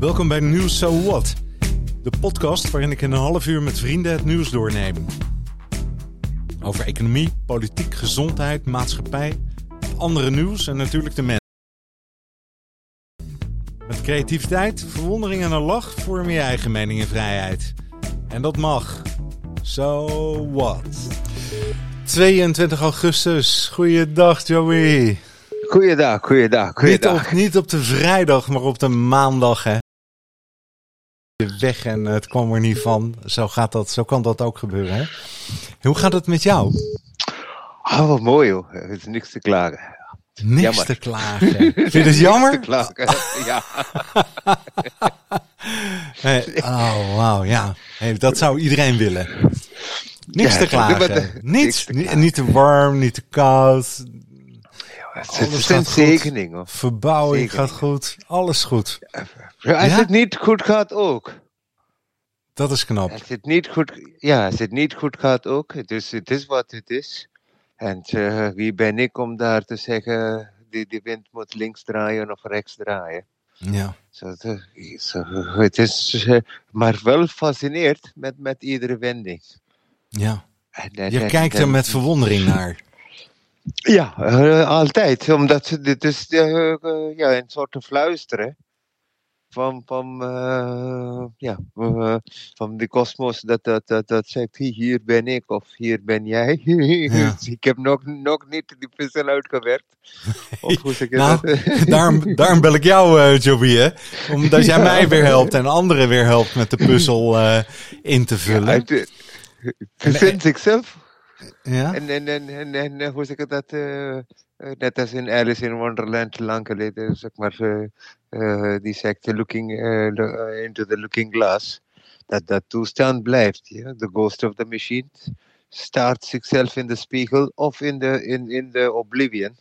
Welkom bij Nieuws So What, de podcast waarin ik in een half uur met vrienden het nieuws doorneem. Over economie, politiek, gezondheid, maatschappij, andere nieuws en natuurlijk de mensen. Met creativiteit, verwondering en een lach vorm je eigen mening en vrijheid. En dat mag. So what? 22 augustus. Goeiedag Joey. Goeiedag, goeiedag, Niet goeiedag. op, niet op de vrijdag, maar op de maandag hè. Weg en het kwam er niet van. Zo, gaat dat, zo kan dat ook gebeuren hè. Hoe gaat het met jou? Ah, wat mooi hoor. Er is niks te klagen. Niks Jammer. te klagen. Vind je het Niks te jammer? klagen. ja. Hey, oh, wauw, ja. Hey, dat zou iedereen willen. Niks Ja, te klagen. de- Niets, niks te klagen. niet te warm, niet te koud. Het Alles is een hoor. Verbouwing gaat goed. Alles goed. Ja, Als Ja? het niet goed gaat ook. Dat is knap. Als het niet goed, ja, als het niet goed gaat ook. Dus het is wat het is. En eh, wie ben ik om daar te zeggen, die, die wind moet links draaien of rechts draaien. Ja. Zo, het, zo, het is eh, maar wel fascineerd met, met iedere wending. ja. En- en- Je en- kijkt er met verwondering naar. Ja, eh, altijd. Omdat dit is eh, eh, ja, een soort te fluisteren. Van, van, ja, van de kosmos dat, dat, dat, dat zegt, "Hi, hier ben ik of hier ben jij. Ja. Dus ik heb nog, nog niet die puzzel uitgewerkt. Of hoe zeg je Nou, dat? Daarom, daarom bel ik jou, eh Joby, hè? Omdat jij mij weer helpt en anderen weer helpt met de puzzel in te vullen. Eh, Verzint zichzelf. Ja? En, en, en, en, en hoe zeg ik dat? eh, net als in Alice in Wonderland lang geleden, zeg maar, eh, die zegt looking lo- into the looking glass. Dat dat toestand blijft. Ja? The ghost of the machine staart zichzelf in de spiegel of in de, in, in de oblivion.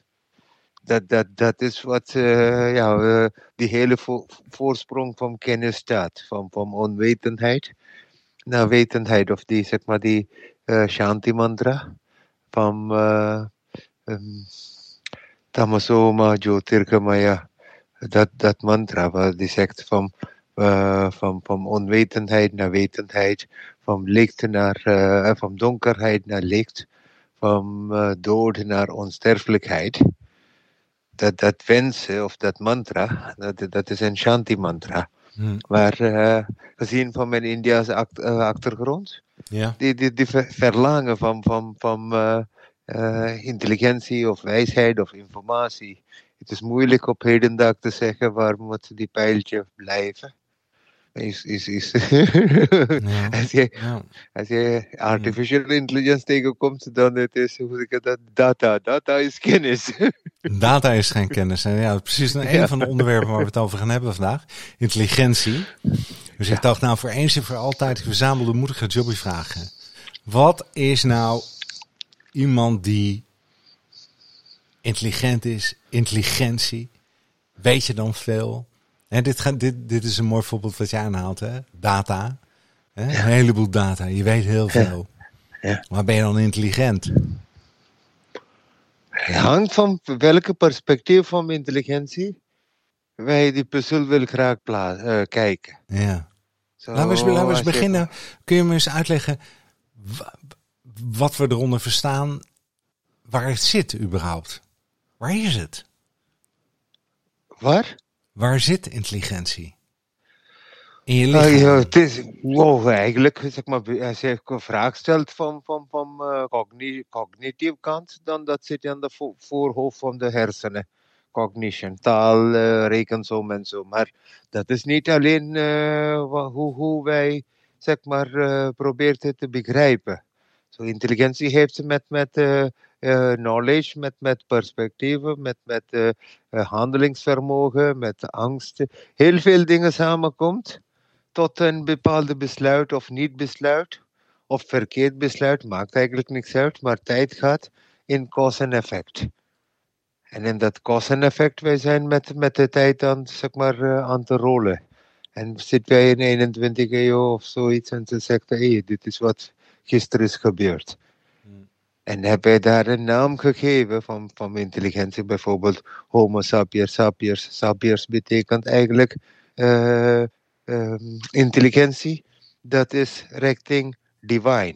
Dat, dat, dat is wat eh, ja, eh, die hele vo- voorsprong van kennis staat. Van, van onwetendheid naar wetendheid. Of die, zeg maar, die Shanti mantra van um, Tamasoma Jyotirgamaya. Dat, dat mantra waar die zegt van, eh, van, van onwetendheid naar wetendheid, van licht naar, eh, van donkerheid naar licht, van eh, dood naar onsterfelijkheid. Dat, dat wensen of dat mantra, dat, dat is een Shanti mantra. Hm. Maar eh, gezien van mijn act- eh, achtergrond, Ja. die, die, die ver- verlangen van, van, van eh, eh, intelligentie of wijsheid of informatie. Het is moeilijk op hedendag te zeggen waar moet die pijltje blijven. Is, is, is. Ja. als, je, Ja. als je artificial intelligence tegenkomt, dan het is hoe ik dat, data. Data is kennis. Data is geen kennis. En ja, precies een, een Ja. van de onderwerpen waar we het over gaan hebben vandaag. Intelligentie. Dus ik dacht, nou voor eens en voor altijd, ik verzamelde moedige Joby vragen. Wat is nou iemand die intelligent is, intelligentie? Weet je dan veel? En dit, gaat, dit, dit is een mooi voorbeeld wat jij aanhaalt, hè? Data. Hè? Een heleboel data. Je weet heel veel. Ja. Maar ben je dan intelligent? Het hangt van welke perspectief van intelligentie wij die puzzel wil graag eh, kijken. Ja. Zo, Laten we eens, laten we eens als je- beginnen. Kun je me eens uitleggen wa- wat we eronder verstaan, waar het zit überhaupt? Waar is het? Waar? Waar zit intelligentie? In je lichaam? ja, het is, wow, eigenlijk, zeg maar, als je een vraag stelt van, van, van eh, cogni cognitieve kant, dan dat zit aan de vo- voorhoofd van de hersenen. Cognition, taal, eh, rekensom en zo. Maar dat is niet alleen eh, hoe, hoe wij, zeg maar, eh proberen te begrijpen. Zo, intelligentie heeft met, met eh, knowledge, met, met perspectieven, met, met eh, handelingsvermogen, met angst. Heel veel dingen samenkomt tot een bepaalde besluit of niet besluit, of verkeerd besluit, maakt eigenlijk niks uit, maar tijd gaat in cause en effect. En in dat cause en effect, wij zijn met, met de tijd aan, zeg maar, eh, aan te rollen. En zitten wij in 21 eeuw of zoiets en ze zegt, hé, hey, dit is wat gisteren is gebeurd. Hmm. En hebben wij daar een naam gegeven van, van intelligentie, bijvoorbeeld Homo sapiens sapiens. Sapiens betekent eigenlijk uh, um, intelligentie, dat is richting divine.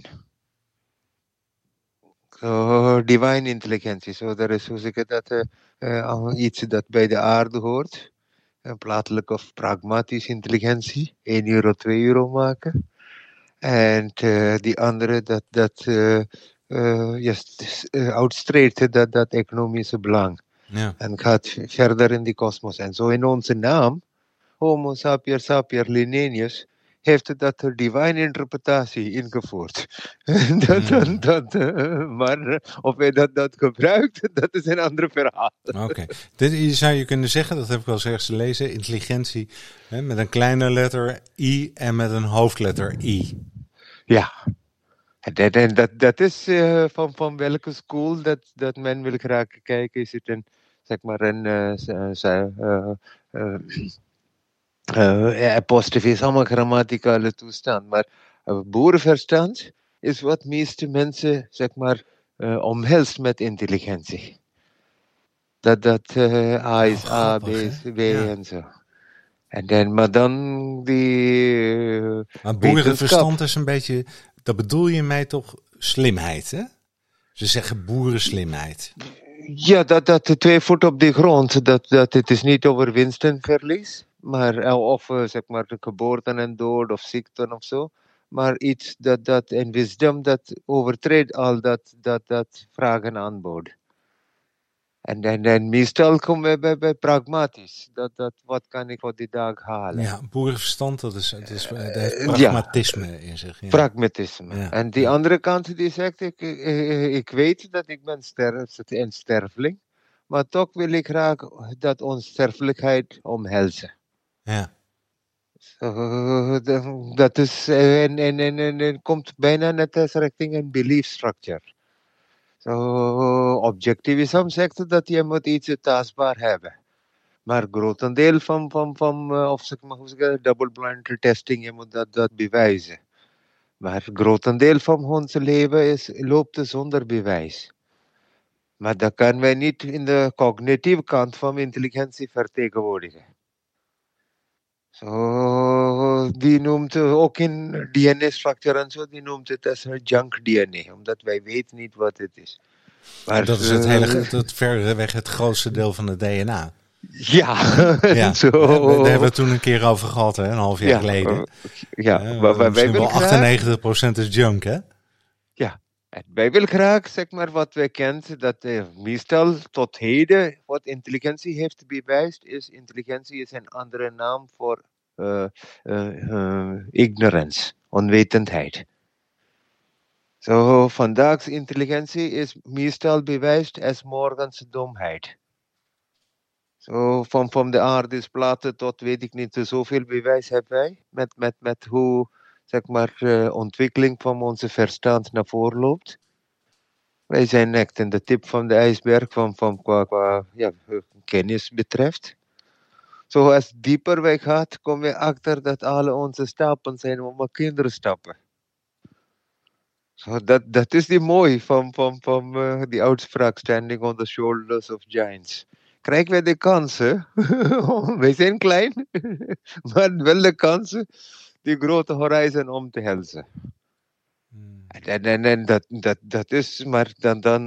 So, divine intelligentie. So, dat is hoe zeg ik dat, uh, iets dat bij de aarde hoort. Een plaatselijk of pragmatische intelligentie. 1 euro, 2 euro maken. En uh, die andere, dat, dat uitstreedt dat, dat economische belang. Ja. En gaat verder in die kosmos. En zo in onze naam, Homo sapier sapier Linnaeus, heeft dat de divine interpretatie ingevoerd. dat, Hmm. dat, dat, maar of hij dat, dat gebruikt, dat is een ander verhaal. Oké. Dit zou je kunnen zeggen, dat heb ik wel eens ergens gelezen, intelligentie hè, met een kleine letter I en met een hoofdletter I. Ja. En dat, dat, dat is uh, van, van welke school dat, dat men wil graag kijken. Is het een, zeg maar, een uh, uh, uh, is allemaal grammaticale toestand. Maar uh, boerenverstand is wat meeste mensen, zeg maar, uh, omhelst met intelligentie. Dat, dat uh, A is Oh, A, B is? B Ja. en zo. En dan, maar dan die... uh, Maar boerenverstand is een beetje, dat bedoel je mij toch slimheid, hè? Ze zeggen boerenslimheid. Ja, dat, dat twee voeten op de grond, dat, dat het is niet over winst en verlies, maar eh, of eh, zeg maar de geboorte en dood of ziekten of zo, maar iets dat, dat en wisdom dat overtreedt al dat, dat, dat vragen en aanbod. En, en, en meestal komen we bij, bij pragmatisch, dat, dat wat kan ik voor die dag halen. Ja, boerenverstand, dat, is, dat, is, dat heeft Eh, ja. pragmatisme in zich. Ja. Pragmatisme. Ja. En die andere kant die zegt, ik, ik, ik weet dat ik ben ster, een sterfeling, maar toch wil ik graag dat onze sterfelijkheid omhelzen. ja. Dat- dat is, eh, en, en, en, en, en komt bijna net als richting een belief structure. Zo, objectivisme zegt dat je moet iets tastbaar hebben. Maar grotendeel van, van, van eh, of zeg maar, hoe zeg ik, double blind testing, je moet dat, dat bewijzen. Maar grotendeel van ons leven is, loopt zonder bewijs. Maar dat kan wij niet in de cognitieve kant van intelligentie vertegenwoordigen. Zo, die noemt eh, ook in DNA-structuur en zo, die noemt het als een junk DNA, omdat wij weten niet wat het is. Maar, dat is het eh, hele, dat verreweg het grootste deel van het DNA. Ja, Ja, zo. Daar hebben we het toen een keer over gehad, hè, een half jaar Ja, geleden. eh, ja, Ja, maar wij, wel graag, 98% is junk, hè? Wij willen graag, zeg maar, wat wij kennen, dat meestal tot heden, wat intelligentie heeft bewijst, is intelligentie is een andere naam voor eh, eh, ignorance, onwetendheid. Zo, vandaag's intelligentie is meestal bewijst als morgens domheid. Zo, van, van de aardesplaten tot weet ik niet, zoveel bewijs hebben wij met, met, met hoe zeg maar, eh, ontwikkeling van onze verstand naar voren loopt. Wij zijn echt in de tip van de ijsberg van, van qua, qua ja, kennis betreft. Zoals dieper wij gaat, komen we achter dat alle onze stappen zijn om kinderstappen. Zo, dat, dat is die mooi van, van, van eh, die uitspraak standing on the shoulders of giants. Krijgen wij de kansen? wij zijn klein, maar wel de kansen die grote horizon om te helzen. Hmm. En, en, en dat, dat, dat is, maar dan, dan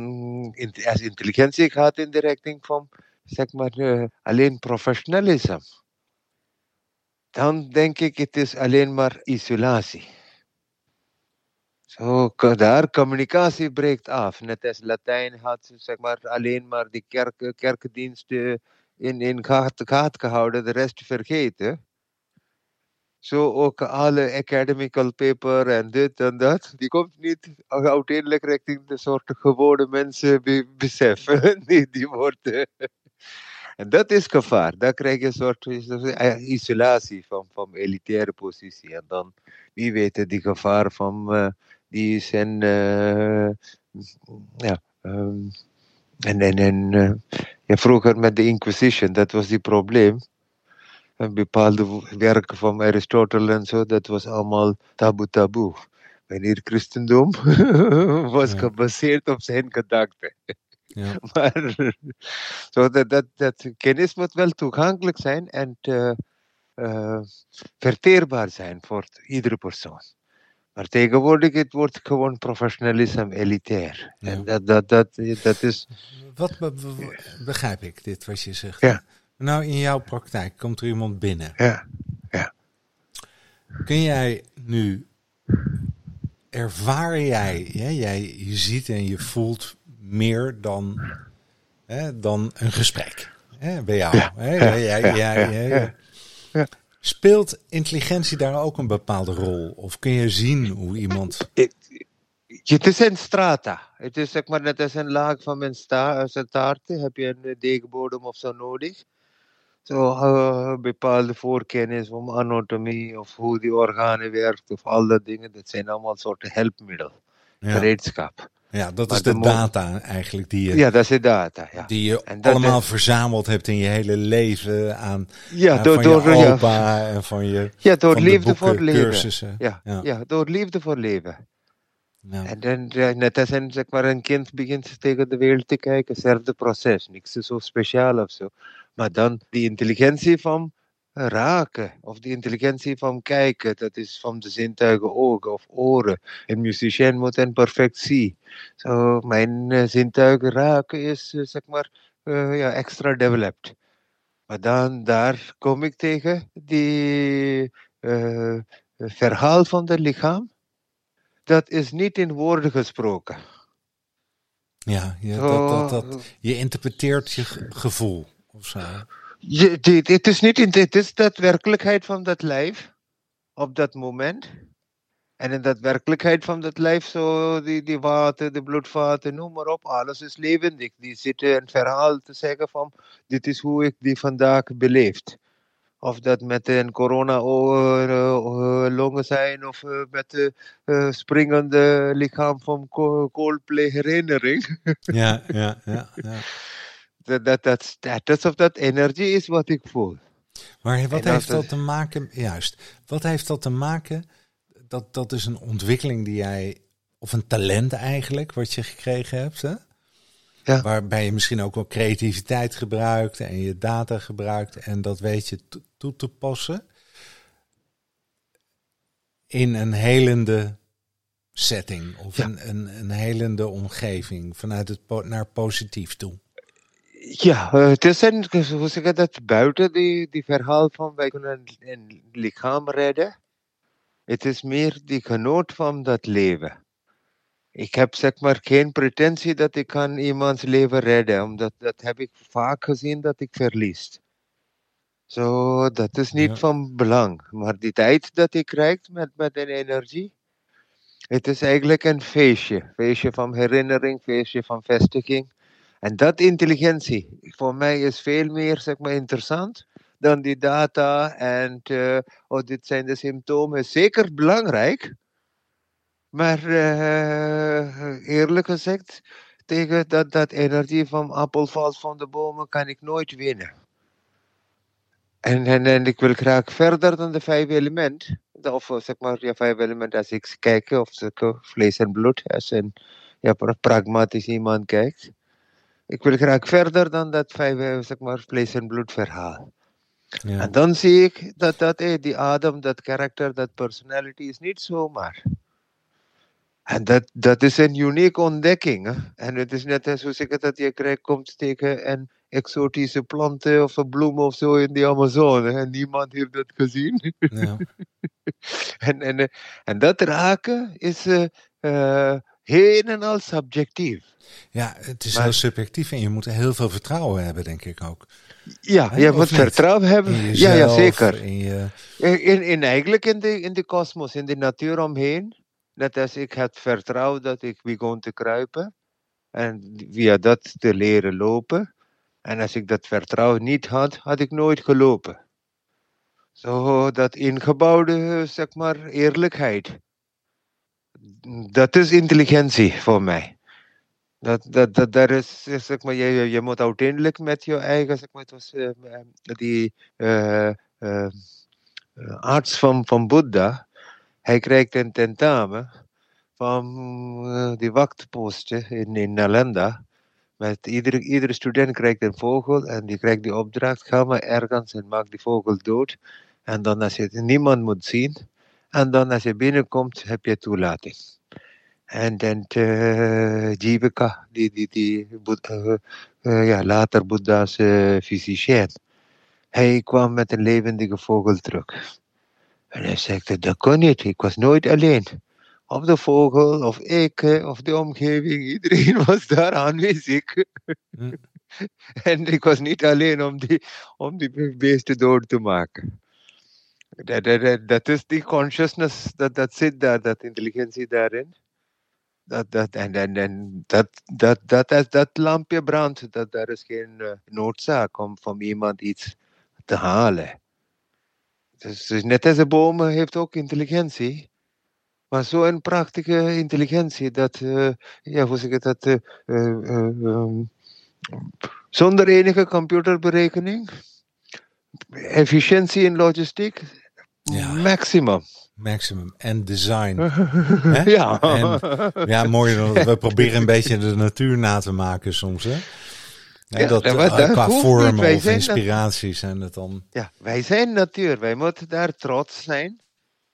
in, als intelligentie gaat in de richting van, zeg maar, eh, alleen professionalisme. Dan denk ik, het is alleen maar isolatie. Zo, daar communicatie breekt af. Net als Latijn had, zeg maar, alleen maar die kerk, kerkendiensten in, in gaat, gaat gehouden, de rest vergeten. Zo ook alle academical paper en dit en dat. Die komt niet uiteindelijk richting de soort gewone mensen be- beseffen. die, die wordt, eh, en dat is gevaar. Daar krijg je een soort eh, isolatie van, van elitaire positie. En dan, wie weet, die gevaar van eh, die zijn, eh, ja, ehm, en, en, en vroeger met de Inquisition, dat was die probleem. En bepaalde werken van Aristoteles en zo, dat was allemaal taboe taboe. Wanneer christendom was Ja. gebaseerd op zijn gedachten. Ja. Maar zo dat, dat, dat kennis moet wel toegankelijk zijn en eh, eh, verteerbaar zijn voor iedere persoon. Maar tegenwoordig het wordt gewoon professionalisme elitair. Ja. En dat, dat, dat, dat is. Wat be- be- begrijp ik, dit wat je zegt? Ja. Nou, in jouw praktijk komt er iemand binnen. Ja, Kun jij nu, ervaar jij, hè, jij, je ziet en je voelt meer dan, hè, dan een gesprek hè, bij jou. Ja, hè? ja, Jij- ja, jij- ja, jij- ja, ja. Speelt intelligentie daar ook een bepaalde rol? Of kun je zien hoe iemand... Het, het is een strata. Het is zeg maar net als een laag van mijn sta, zijn taart. Heb je een eh, deegbodem of zo nodig? Zo eh, bepaalde voorkennis van anatomie of hoe die organen werken of al dat dingen. Dat zijn allemaal soorten helpmiddel, Ja, gereedschap. ja dat Maar is de de data eigenlijk die je, Ja, dat is data. Ja, die je En allemaal verzameld hebt in je hele leven aan, ja aan door, van door, je ja, en van je ja, door de liefde voor leven. cursussen. Ja, Ja. ja. door liefde voor leven. Ja. En dan, net als een, zeg maar, een kind begint tegen de wereld te kijken, hetzelfde proces. Niks zo speciaal of zo. Maar dan die intelligentie van raken, of die intelligentie van kijken, dat is van de zintuigen ogen of oren. Een musician moet een perfect zien. Zo, mijn eh, zintuigen raken is, eh, zeg maar, eh, ja, extra developed. Maar dan, daar kom ik tegen die verhaal van het lichaam. Dat is niet in woorden gesproken. Ja, dat, dat, dat, je interpreteert je ge- gevoel of zo. Je, dit, het is niet in, het is dat werkelijkheid van dat lijf op dat moment. En in dat werkelijkheid van dat lijf, zo die, die water, de bloedvaten, noem maar op, alles is levendig. Die zitten een verhaal te zeggen van, dit is hoe ik die vandaag beleefd. Of dat met een corona o- eh, longen zijn, of eh, met de eh, springende lichaam van Co- Coldplay herinnering. Ja, ja, ja. ja. Dat, dat, dat status of dat energie is wat ik voel. Maar wat heeft dat te maken, juist, wat heeft dat te maken, dat, dat is een ontwikkeling die jij, of een talent eigenlijk, wat je gekregen hebt, hè? Ja. Waarbij je misschien ook wel creativiteit gebruikt en je data gebruikt en dat weet je to- toe te passen in een helende setting of Ja. een, een, een helende omgeving vanuit het po- naar positief toe. Ja, eh, het is een, hoe zeg je dat, buiten die, die verhaal van wij kunnen een, lichaam redden. Het is meer die genoot van dat leven. Ik heb zeg maar geen pretentie dat ik kan iemands leven redden, omdat dat heb ik vaak gezien dat ik verlies. Zo, dat is niet Ja. van belang. Maar die tijd dat ik krijg met, met een energie, het is eigenlijk een feestje. Feestje van herinnering, feestje van vestiging. En dat intelligentie, voor mij is veel meer zeg maar, interessant dan die data en eh, oh, dit zijn de symptomen. Zeker belangrijk, maar eh, eerlijk gezegd, tegen dat, dat energie van appel valt van de bomen kan ik nooit winnen. En, en, en ik wil graag verder dan de vijf element. Of eh, zeg maar, ja, vijf element als ik kijk, of vlees en bloed, als een ja, pra- pragmatisch iemand kijkt. Ik wil graag verder dan dat vijf, eh, zeg maar, vlees en bloed verhaal. Ja. En dan zie ik dat, dat eh, die adem, dat karakter, dat personality is niet zomaar. En dat, dat is een unieke ontdekking. Hè? En het is net als ik dat je krijgt, komt tegen een exotische planten of een bloem of zo in de Amazone. En niemand heeft dat gezien. Ja. en, en, eh, en dat raken is eh, eh, heel en al subjectief. ja, het is Maar- heel subjectief en je moet heel veel vertrouwen hebben, denk ik ook. Ja, Hè, je moet vertrouwen hebben. In Ja, ja, zeker. In je, In, in, eigenlijk in de, in de kosmos, in de natuur omheen. Net als ik had vertrouwd dat ik begon te kruipen. En via dat te leren lopen. En als ik dat vertrouwen niet had, had ik nooit gelopen. Zo dat ingebouwde, zeg maar, eerlijkheid. Dat is intelligentie voor mij. Dat, dat, dat, daar is, zeg maar, je, je- moet uiteindelijk met je eigen, zeg maar, het was eh, eh, die eh, eh, eh, arts van, van Boeddha, hij krijgt een tentamen van die wachtposten in, in Nalanda. Met iedere, iedere student krijgt een vogel en die krijgt die opdracht, ga maar ergens en maak die vogel dood. En dan als je niemand moet zien. En dan als je binnenkomt, heb je toelating. En dan uh, die, die, die uh, uh, ja, later Boeddha's fysicien. Hij kwam met een levendige vogel terug. En hij zegt, dat kon niet, ik was nooit alleen. Of de vogel, of ik, of de omgeving, iedereen was daar aanwezig. Hm. en ik was niet alleen om die, om die beesten dood te maken. Dat, dat, dat is die consciousness dat, zit daar, dat intelligentie daarin. Dat, dat, en, en, en dat, dat, dat, dat, dat lampje brandt, dat, daar is geen uh, noodzaak om van iemand iets te halen. Dus, dus net als de bomen heeft ook intelligentie. Maar zo'n prachtige intelligentie dat, uh, ja, hoe ik dat, uh, um, zonder enige computerberekening, efficiëntie in logistiek, ja. maximum. Maximum. En design. ja. En, ja, mooi. We proberen een beetje de natuur na te maken soms. Hè? Ja, dat, dat, dat, qua vormen of inspiratie zijn het dan. Ja, wij zijn natuur. Wij moeten daar trots zijn.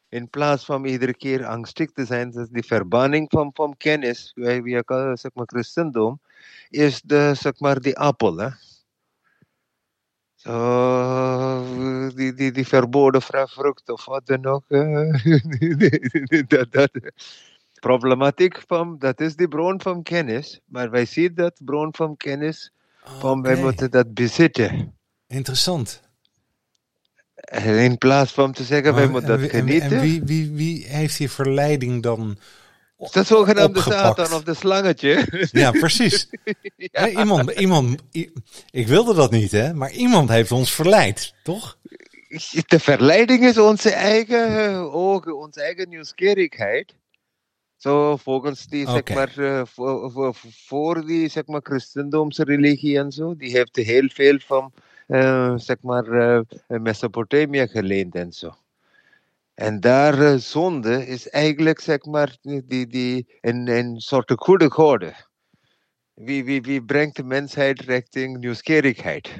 In plaats van iedere keer angstig te zijn. Dus die verbanning van, van kennis, wij, wij zeg maar christendom, is de, zeg maar, die appel. Hè? Zo, die, die, die verboden vrucht of wat dan ook. dat, dat, problematiek van, dat is die bron van kennis. Maar wij zien dat bron van kennis, van wij moeten dat bezitten. Interessant. In plaats van te zeggen, wij moeten dat genieten. En, wie, wie, wie heeft die verleiding dan dat zogenaamde Satan of de slangetje. Ja, precies. ja. iemand, iemand, ik wilde dat niet, hè, maar iemand heeft ons verleid, toch? De verleiding is onze eigen eh, ogen, onze eigen nieuwsgierigheid. Zo volgens die, zeg maar, uh, voor, voor, voor, die, zeg maar, christendomse religie en zo, die heeft heel veel van, uh, zeg maar, uh, Mesopotamië geleend en zo. En daar uh, zonde is eigenlijk zeg maar die, die, een, een soort goede goede. Wie, wie, wie brengt de mensheid richting nieuwsgierigheid?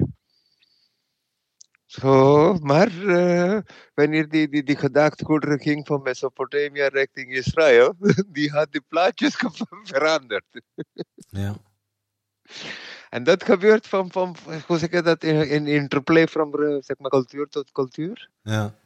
Zo, maar uh, wanneer die, die, die gedachtegoederen ging van Mesopotamië richting Israël, die had die plaatjes veranderd. Ja. En dat gebeurt van, van hoe zeg je dat, in, in interplay van uh, zeg maar, cultuur tot cultuur. Ja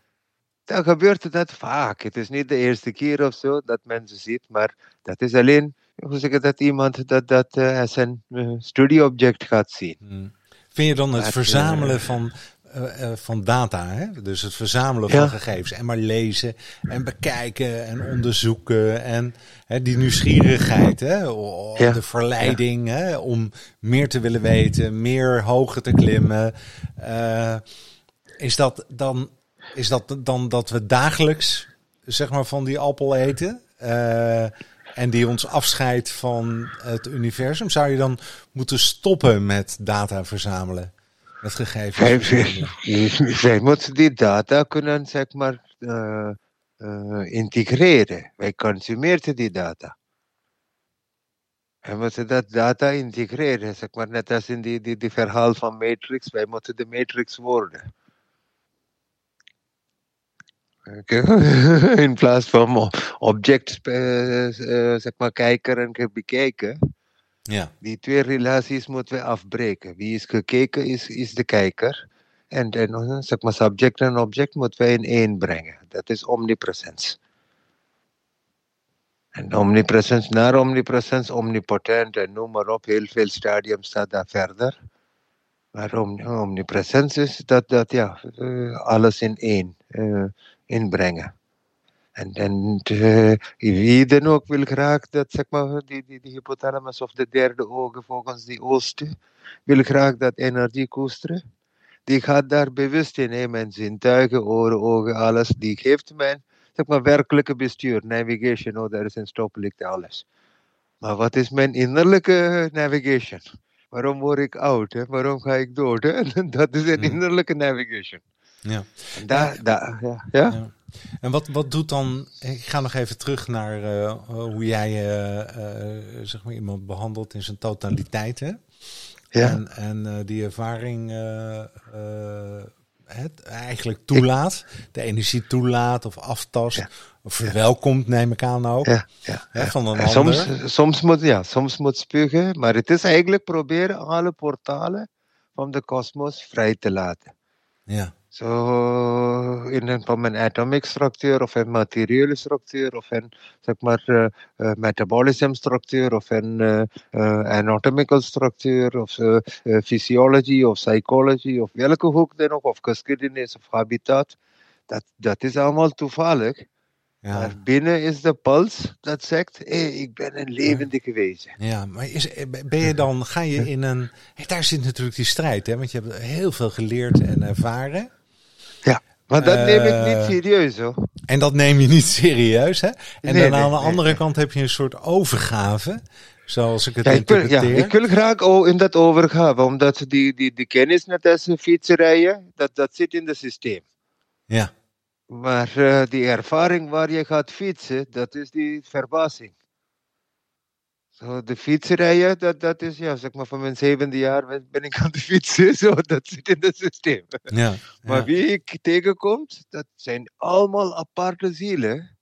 dan gebeurt dat vaak. Het is niet de eerste keer of zo dat mensen ziet, maar dat is alleen, hoe zeg dat, iemand dat, dat uh, als een uh, studieobject gaat zien. Hmm. Vind je dan het verzamelen van, uh, van data, hè? dus het verzamelen van gegevens en maar lezen en bekijken en onderzoeken en hè, die nieuwsgierigheid, hè? Ja. de verleiding hè? om meer te willen weten, meer hoger te klimmen. is dat dan is dat dan dat we dagelijks zeg maar van die appel eten? Uh, en die ons afscheidt van het universum. Zou je dan moeten stoppen met data verzamelen? Met gegevens? Wij moeten die data kunnen zeg maar uh, uh, integreren. Wij consumeren die data. Wij moeten dat data integreren. Zeg maar, net als in die, die, die verhaal van Matrix. Wij moeten de Matrix worden. In plaats van object, uh, zeg maar, kijker en bekijken. Ja. Die twee relaties moeten we afbreken. Wie is gekeken is, is de kijker. En, en zeg maar, subject en object moeten we in één brengen. Dat is omnipresence. En omnipresence naar omnipresence, omnipotent en noem maar op. Heel veel stadium staat daar verder. Maar om, omnipresence is dat, dat ja, alles in één. Inbrengen. En, en uh, wie dan ook wil graag dat, zeg maar, die, die, die hypothalamus of de derde ogen volgens die oosten, wil graag dat energie koesteren. Die gaat daar bewust in, mijn zintuigen, oren, ogen, alles. Die geeft mijn, zeg maar, werkelijke bestuur, navigation, oh, daar is een stoplicht, alles. Maar wat is mijn innerlijke navigation? Waarom word ik oud? Hè? Waarom ga ik dood? Hè? Dat is een hmm. innerlijke navigation. Ja. Daar, daar, ja. ja. En wat, wat doet dan, ik ga nog even terug naar uh, hoe jij uh, zeg maar iemand behandelt in zijn totaliteit. Hè? Ja. En, en die ervaring het eigenlijk toelaat, de energie toelaat of aftast, of verwelkomt, neem ik aan ook. Ja, ja, Hè, ja. van een En ander. soms, soms, moet, ja, soms moet spugen, maar het is eigenlijk proberen alle portalen van de kosmos vrij te laten. Ja, Zo in een, van een atomic structuur of een materiële structuur of een zeg maar eh, metabolism structuur of een eh, anatomical structuur of physiology of psychology of welke hoek dan ook of geschiedenis of habitat. Dat, dat is allemaal toevallig. ja. Maar binnen is de puls dat zegt, hé, ik ben een levendige wezen. Ja, maar is, ben je dan, ga je in een. Hey, daar zit natuurlijk die strijd, hè? Want je hebt heel veel geleerd en ervaren. Maar dat neem ik Eh, niet serieus hoor. En dat neem je niet serieus, hè? En Nee, dan nee, aan de nee, andere kant heb je een soort overgave, zoals ik het Ja, ik wil, ja, interpreteer. ik wil graag in dat overgaan, omdat die, die, die kennis net als fietsrijden, dat, dat zit in het systeem. Ja, Maar eh, die ervaring waar je gaat fietsen, dat is die verbazing. Zo, de fietsrijden, dat, dat is, ja, zeg maar, van mijn zevende jaar ben ik aan de fietsen, zo, dat zit in het systeem. ja. Maar ja. wie ik tegenkomt, dat zijn allemaal aparte zielen.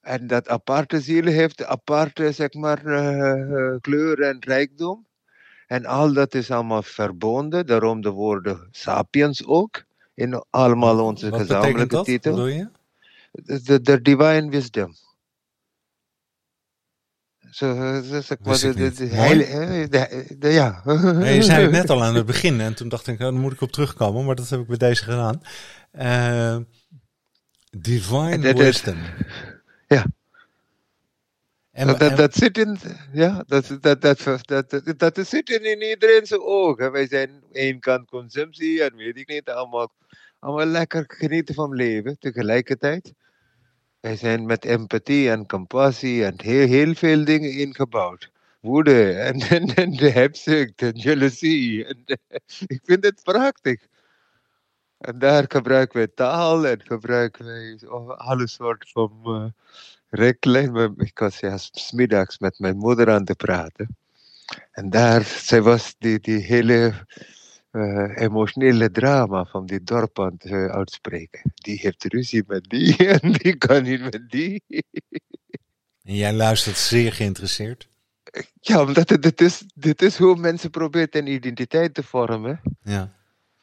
En dat aparte zielen heeft aparte, zeg maar, eh, eh, kleur en rijkdom. En al dat is allemaal verbonden, daarom de woorden sapiens ook. In allemaal onze Wat betekent gezamenlijke dat? titel. Bedoel je? De divine wisdom. Zo, eh, zeg maar, de, de, de ja. Nee, je zei het net al aan het begin en toen dacht ik, oh, daar moet ik op terugkomen, maar dat heb ik bij deze gedaan. Eh, divine Dat wisdom. Ja. En, dat, dat, en- dat zit in, ja, dat, dat, dat, dat, dat, dat zit in, in iedereen zijn ogen. Wij zijn één kant consumptie en weet ik niet, allemaal, allemaal lekker genieten van leven tegelijkertijd. Wij zijn met empathie en compassie en heel, veel dingen ingebouwd. Woede en, en, de hebzucht en jaloezie. Ik vind het prachtig. En daar gebruiken wij taal en gebruiken wij alle soort van eh richtlijn. Maar Ik was ja, smiddags met mijn moeder aan te praten. En daar, zij was die, die hele eh, emotionele drama van die dorp aan het eh, uitspreken. Die heeft ruzie met die en die kan niet met die. en jij luistert zeer geïnteresseerd. Ja, omdat het, dit, is, dit is hoe mensen proberen een identiteit te vormen. Ja.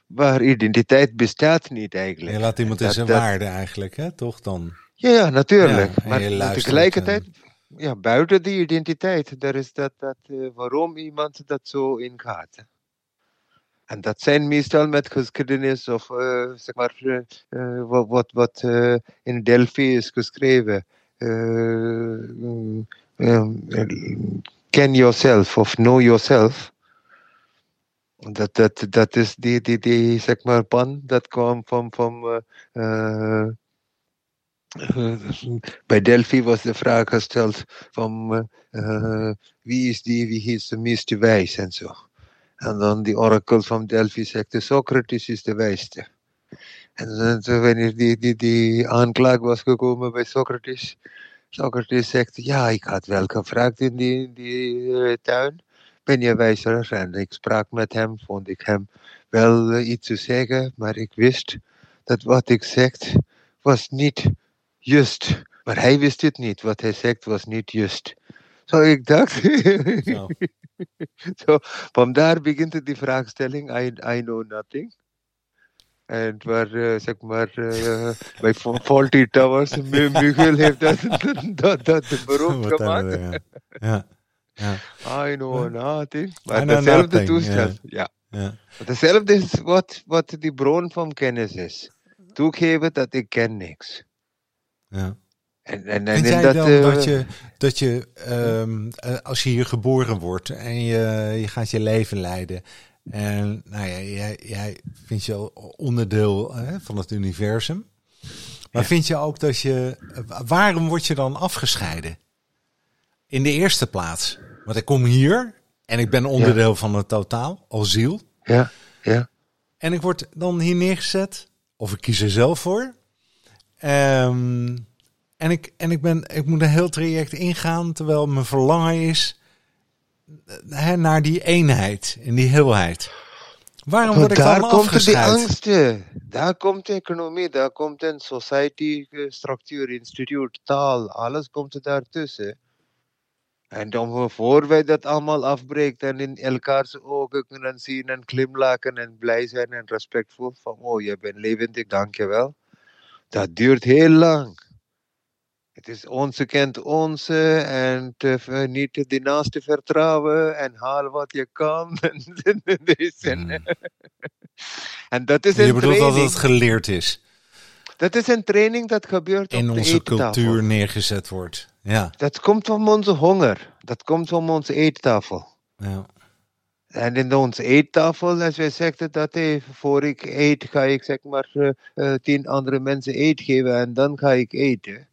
Maar identiteit bestaat niet eigenlijk. Je laat iemand in zijn dat- waarde eigenlijk, hè? Toch dan? Ja, ja natuurlijk. Ja, maar luistert, tegelijkertijd, ja, buiten die identiteit, daar is dat, dat eh, waarom iemand dat zo ingaat. En dat zijn meestal met geschiedenis of eh, zeg maar eh, wat, wat, wat eh, in Delphi is geschreven. Mm, um, ken yourself of know yourself. Dat, dat, dat is die, die, die zeg maar pan dat kwam van, van eh, eh, bij Delphi was de vraag gesteld van eh, wie is die, wie is de meeste wijs en zo. En dan die orakel van Delphi zegt, de Socrates is de wijste. En zo wanneer die, die, die aanklaag was gekomen bij Socrates, Socrates zegt, ja, ik had wel gevraagd in die, die eh, tuin, ben je wijzer? En ik sprak met hem, vond ik hem wel eh, iets te zeggen, maar ik wist dat wat ik zegt was niet juist. Maar hij wist het niet. Wat hij zegt was niet juist. Zo ik dacht. Zo. Zo, vandaar begint die vraagstelling. I, I know nothing. En waar, eh, zeg maar, bij Fa- Faulty Towers, Mu- Miguel heeft dat, dat, dat de beroemd Wat hebben gemaakt. we, ja. Ja, ja, I know nothing. I Maar know dezelfde nothing, toestand. Ja. ja. Hetzelfde is wat, wat die bron van kennis is. Mm-hmm. Toegeven dat ik ken niks. ja. En, en, en jij dat, dan eh, dat je, dat je ehm, eh, als je hier geboren wordt en je, je gaat je leven leiden. En nou ja, jij, jij vindt je onderdeel hè, van het universum. Maar vind je ook dat je. Waarom word je dan afgescheiden? In de eerste plaats. Want ik kom hier en ik ben onderdeel van het totaal, als ziel. Ja, ja. En ik word dan hier neergezet, of ik kies er zelf voor. Ehm, en ik, en ik, ben, ik moet een heel traject ingaan, terwijl mijn verlangen is eh, hè, naar die eenheid en die heelheid. Waarom word ik daar dan komt die afgescheid? angsten. Daar komt de economie, daar komt een society, eh, structuur, instituut, taal, alles komt er daartussen. En dan voor wij dat allemaal afbreken en in elkaars ogen kunnen zien en glimlachen en blij zijn en respectvol van, oh, je bent levendig, dankjewel. Dat duurt heel lang. Het is onze kent onze en niet de naaste vertrouwen en haal wat je kan. En, Hmm. en dat is Je een bedoelt dat het geleerd is. Dat is een training dat gebeurt In op de onze eettafel. cultuur neergezet wordt. Ja. Dat komt van onze honger. Dat komt van onze eettafel. ja. En in onze eettafel, als wij zeggen dat hey, voor ik eet, ga ik zeg maar eh, eh, tien andere mensen eten geven en dan ga ik eten.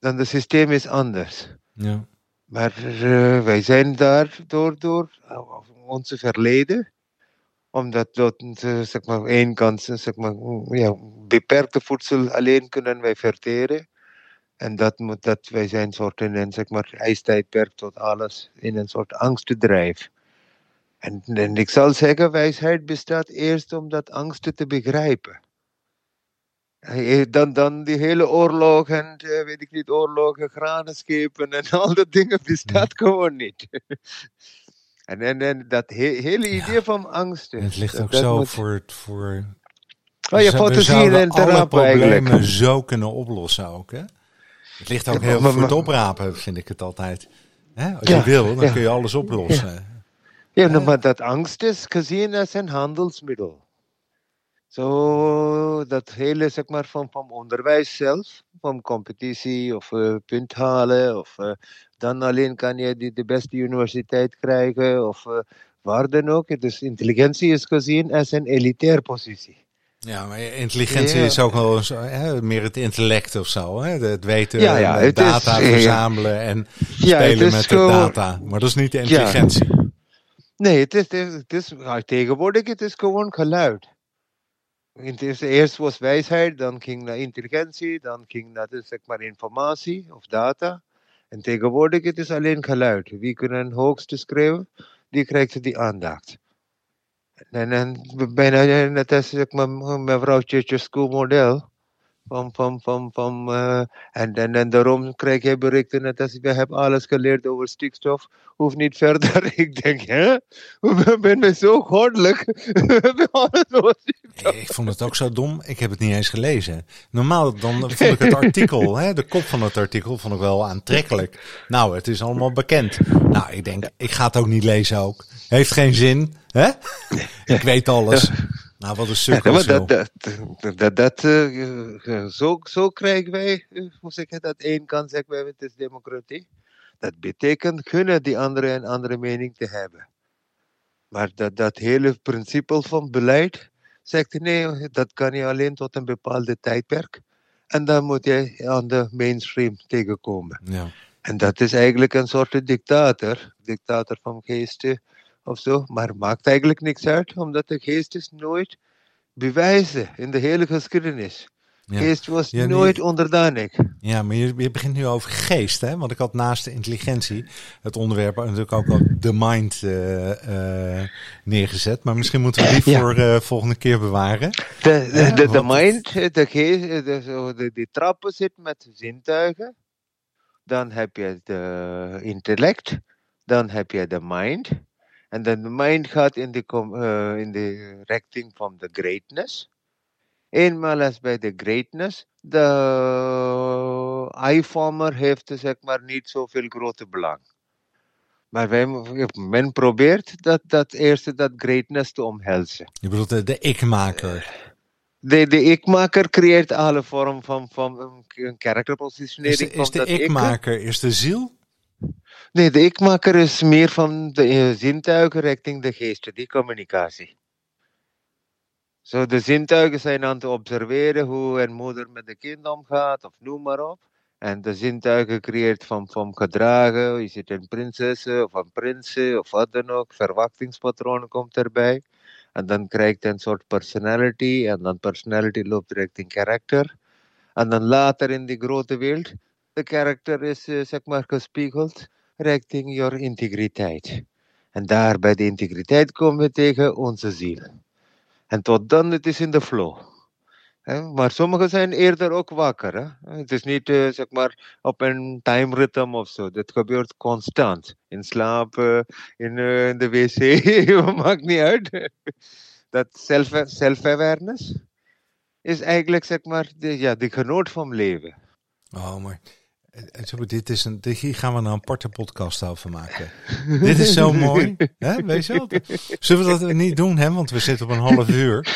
Dan het systeem is anders. ja. Maar eh, wij zijn daar door, door onze verleden. Omdat dat, uh, zeg maar, één kant, zeg maar, ja, beperkte voedsel alleen kunnen wij verteren. En dat moet, dat wij zijn soort in een, zeg maar, ijstijdperk tot alles in een soort angstdrijf. En, en ik zal zeggen, wijsheid bestaat eerst om dat angsten te begrijpen. Dan, dan die hele oorlog en uh, weet ik niet, oorlogen, granenschepen en al dat dingen bestaat gewoon niet. en, en, en dat he, hele idee ja. van angsten. En het ligt dat, ook zo moet... voor, voor... Oh, je fantasie en alle problemen zo kunnen oplossen ook, hè? Het ligt ook ja, heel maar, voor het oprapen, vind ik het altijd. Hè? Als je wil, dan kun je alles oplossen. Ja, ja maar dat angst is gezien als een handelsmiddel. Zo, dat hele, zeg maar, van, van onderwijs zelf, van competitie of uh, punt halen, of uh, dan alleen kan je die, de beste universiteit krijgen, of uh, waar dan ook. Dus intelligentie is gezien als een elitair positie. Ja, maar intelligentie ja. is ook wel hè, meer het intellect of zo. Hè? Het weten, ja, ja, het data is, verzamelen en spelen met gewoon, de data. Maar dat is niet de intelligentie. Nee, het is, het is, tegenwoordig het is gewoon geluid. Eerst was wijsheid, dan ging naar intelligentie, dan ging naar zeg maar, informatie of data. En tegenwoordig het is alleen geluid. Wie kunnen hoogste schreeuwen, die krijgt die aandacht. En, en bijna net als zeg maar, mevrouw model. Van, van, van, van, uh, en, en, en daarom krijg je berichten net als we hebben alles geleerd over stikstof. Hoeft niet verder. Ik denk, hè? We zijn zo goddelijk. we hebben alles over stikstof. Ik vond het ook zo dom. Ik heb het niet eens gelezen. Normaal dan vond ik het artikel, hè, de kop van het artikel, vond ik wel aantrekkelijk. Nou, het is allemaal bekend. Nou, ik denk, ik ga het ook niet lezen ook. Heeft geen zin, hè? Ik weet alles. Nou, wat een sukkel. Ja, dat, dat, dat, dat uh, zo, zo krijgen wij, uh, hoe zeg je dat, één kant zeggen wij, het is democratie. Dat betekent gunnen die andere een andere mening te hebben. Maar dat, dat hele principe van beleid zegt nee, dat kan je alleen tot een bepaalde tijdperk. En dan moet je aan de mainstream tegenkomen. Ja. En dat is eigenlijk een soort dictator, dictator van geesten of zo, maar maakt eigenlijk niks uit, omdat de geest is nooit bewijzen in de hele geschiedenis. Ja. Geest was ja, nooit je, onderdanig. Ja, maar je, je, begint nu over geest, hè? Want ik had naast de intelligentie het onderwerp natuurlijk ook al de mind uh, uh, neergezet. Maar misschien moeten we die ja. voor uh, volgende keer bewaren. De, de, de, de mind, de geest, de, die trappen zit met zintuigen. Dan heb je de intellect. Dan heb je de mind. En dan de mind gaat in de, uh, in de richting van de greatness. Eenmaal als bij de greatness, de I-former heeft zeg maar niet zoveel grote belang. Maar wij, men probeert dat, dat eerste dat greatness te omhelzen. Je bedoelt de, de ik-maker? De, de ik-maker creëert alle vorm van, van een karakterpositionering. Is de, is de ik-maker, is de ziel? Nee, de ikmaker is meer van de uh, zintuigen richting de geesten, die communicatie. Zo, de zintuigen zijn aan te observeren hoe een moeder met de kind omgaat, of noem maar op. En de zintuigen creëert van, van gedragen, je zit een prinses of een prins of wat dan ook, verwachtingspatronen komt erbij. En dan krijgt een soort personality, en dan personality loopt richting karakter. En dan later in die grote wereld, de karakter is zeg maar gespiegeld richting your integriteit. En daar bij de integriteit komen we tegen onze ziel. En tot dan, het is in de flow. Maar sommigen zijn eerder ook wakker. Hè? Het is niet zeg maar op een time rhythm of zo. Dat gebeurt constant. In slaap, uh, in, in, de wc, maakt niet uit. Dat self-awareness is eigenlijk zeg maar de, ja, de genoot van leven. Oh, maar dit is een, hier gaan we een aparte podcast over maken. dit is zo mooi. Hè? Weet je wel? Zullen we dat niet doen, hè? Want we zitten op een half uur.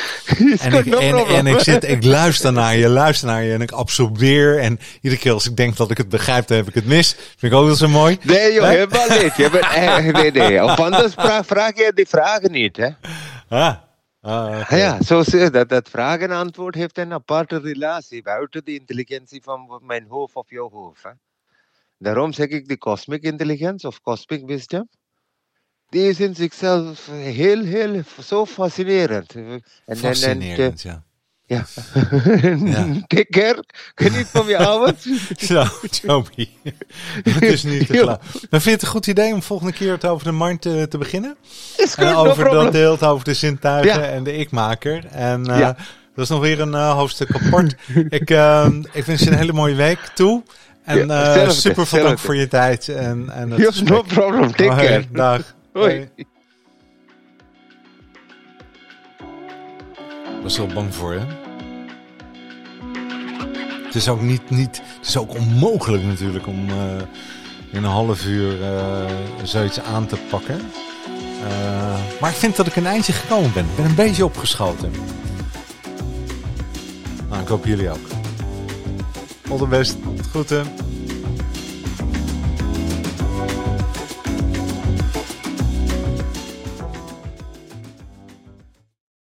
En ik, en, en ik, zit, ik luister naar je, luister naar je en ik absorbeer. En iedere keer als ik denk dat ik het begrijp, dan heb ik het mis. Vind ik ook wel zo mooi. Nee, joh, helemaal niet. Je bent, eh, nee, nee. Op anders vraag, vraag je die vragen niet, hè? Ah. Ah, okay. Ja, zo dat, dat vraag en antwoord heeft een aparte relatie buiten de intelligentie van mijn hoofd of jouw hoofd. Hè? Daarom zeg ik de cosmic intelligence of cosmic wisdom. Die is in zichzelf heel, heel, zo fascinerend. En, fascinerend, en, ja. Ja. ja. Care. Geniet van je avond. Zo, Joby. Het is niet te klaar. Maar vind je het een goed idee om volgende keer het over de mind te, te beginnen? Is goed, en over no dat deel, over de zintuigen ja. en de ikmaker. En uh, ja. dat is nog weer een uh, hoofdstuk apart. ik, uh, ik wens je een hele mooie week toe. En ja, super veel dank voor je tijd. En, en het no problem. Take. Dag. Hoi. Was wel bang voor, hè? Het is ook niet, niet het is ook onmogelijk natuurlijk om uh, in een half uur uh, zoiets aan te pakken. Uh, maar ik vind dat ik een eindje gekomen ben. Ik ben een beetje opgeschoten. Nou, ik hoop jullie ook. All the best. Groeten.